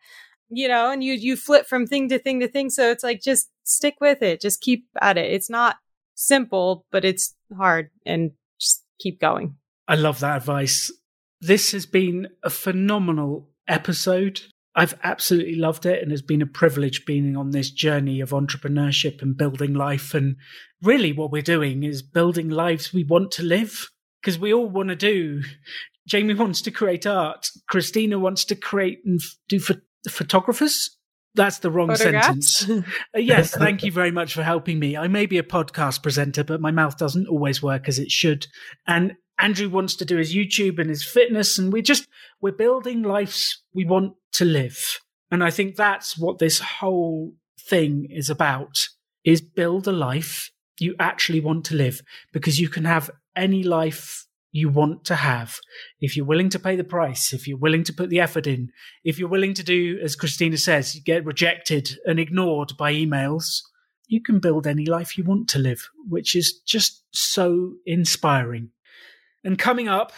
You know, and you, you flip from thing to thing to thing. So it's like, just stick with it. Just keep at it. It's not simple, but it's hard and just keep going. I love that advice. This has been a phenomenal episode. I've absolutely loved it and it's been a privilege being on this journey of entrepreneurship and building life. And really, what we're doing is building lives we want to live because we all want to do. Jamie wants to create art. Christina wants to create and do ph- photographers. That's the wrong sentence. uh, yes, thank you very much for helping me. I may be a podcast presenter, but my mouth doesn't always work as it should. And Andrew wants to do his YouTube and his fitness, and we're just we're building lives we want to live. And I think that's what this whole thing is about is build a life you actually want to live because you can have any life you want to have if you're willing to pay the price, if you're willing to put the effort in, if you're willing to do, as Christina says, get rejected and ignored by emails, you can build any life you want to live, which is just so inspiring. And coming up,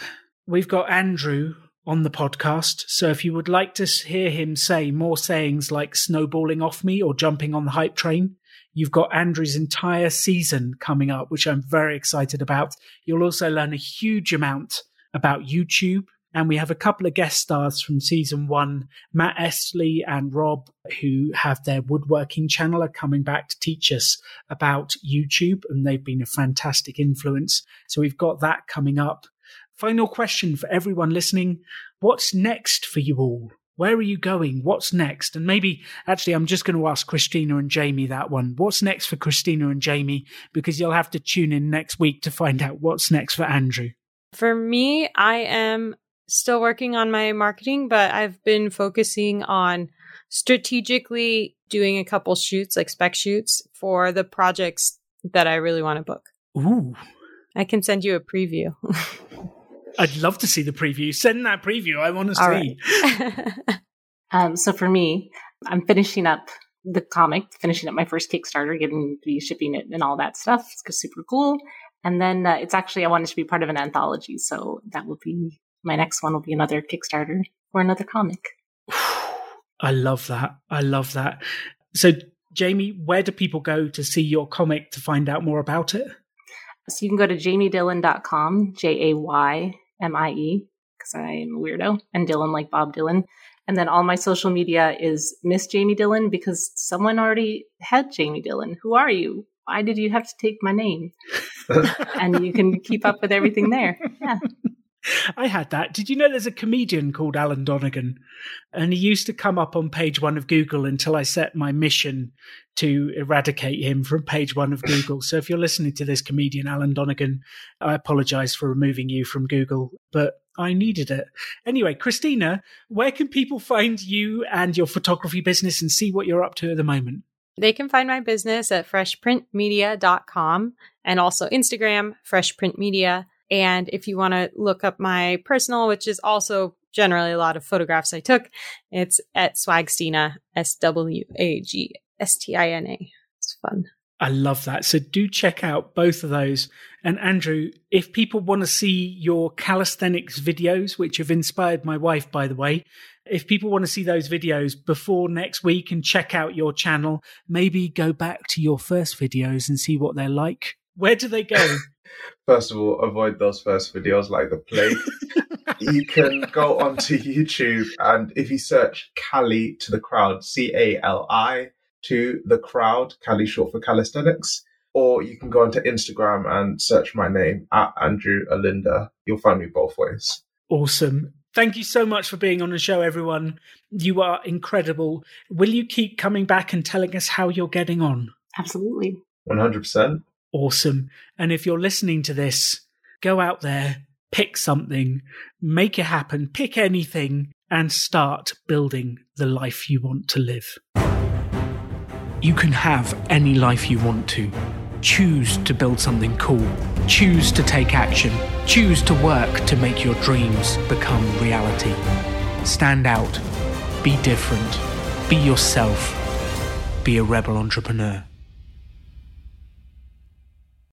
we've got Andrew on the podcast. So if you would like to hear him say more sayings like snowballing off me or jumping on the hype train, you've got Andrew's entire season coming up, which I'm very excited about. You'll also learn a huge amount about YouTube. And we have a couple of guest stars from season one, Matt Estlea and Rob, who have their woodworking channel, are coming back to teach us about YouTube. And they've been a fantastic influence. So we've got that coming up. Final question for everyone listening. What's next for you all? Where are you going? What's next? And maybe actually, I'm just going to ask Christina and Jamie that one. What's next for Christina and Jamie? Because you'll have to tune in next week to find out what's next for Andrew. For me, I am still working on my marketing, but I've been focusing on strategically doing a couple shoots, like spec shoots for the projects that I really want to book. Ooh. I can send you a preview. I'd love to see the preview. Send that preview. I want to see. right. Um, so for me, I'm finishing up the comic, finishing up my first Kickstarter, getting to be shipping it and all that stuff. It's super cool. And then uh, it's actually I wanted to be part of an anthology, so that will be my next one. Will be another Kickstarter or another comic. I love that. I love that. So, Jamie, where do people go to see your comic to find out more about it? So you can go to jaymiedylan.com, J A Y M I E, because I'm a weirdo, and Dylan like Bob Dylan. And then all my social media is Miss Jamie Dylan because someone already had Jamie Dylan. Who are you? Why did you have to take my name? and you can keep up with everything there. Yeah. I had that. Did you know there's a comedian called Alan Donegan? And he used to come up on page one of Google until I set my mission to eradicate him from page one of Google. so if you're listening to this comedian, Alan Donegan, I apologize for removing you from Google, but I needed it. Anyway, Christina, where can people find you and your photography business and see what you're up to at the moment? They can find my business at freshprintmedia.com and also Instagram, freshprintmedia. And if you want to look up my personal, which is also generally a lot of photographs I took, it's at Swagstina, S W A G S T I N A. It's fun. I love that. So do check out both of those. And Andrew, if people want to see your calisthenics videos, which have inspired my wife, by the way, if people want to see those videos before next week and check out your channel, maybe go back to your first videos and see what they're like. Where do they go? First of all, avoid those first videos like the plague. you can go onto YouTube and if you search Cali to the crowd, C A L I to the crowd, Cali short for calisthenics, or you can go onto Instagram and search my name at Andrew Alinda. You'll find me both ways. Awesome. Thank you so much for being on the show, everyone. You are incredible. Will you keep coming back and telling us how you're getting on? Absolutely. 100%. Awesome. And if you're listening to this, go out there, pick something, make it happen, pick anything, and start building the life you want to live. You can have any life you want to. Choose to build something cool. Choose to take action. Choose to work to make your dreams become reality. Stand out. Be different. Be yourself. Be a rebel entrepreneur.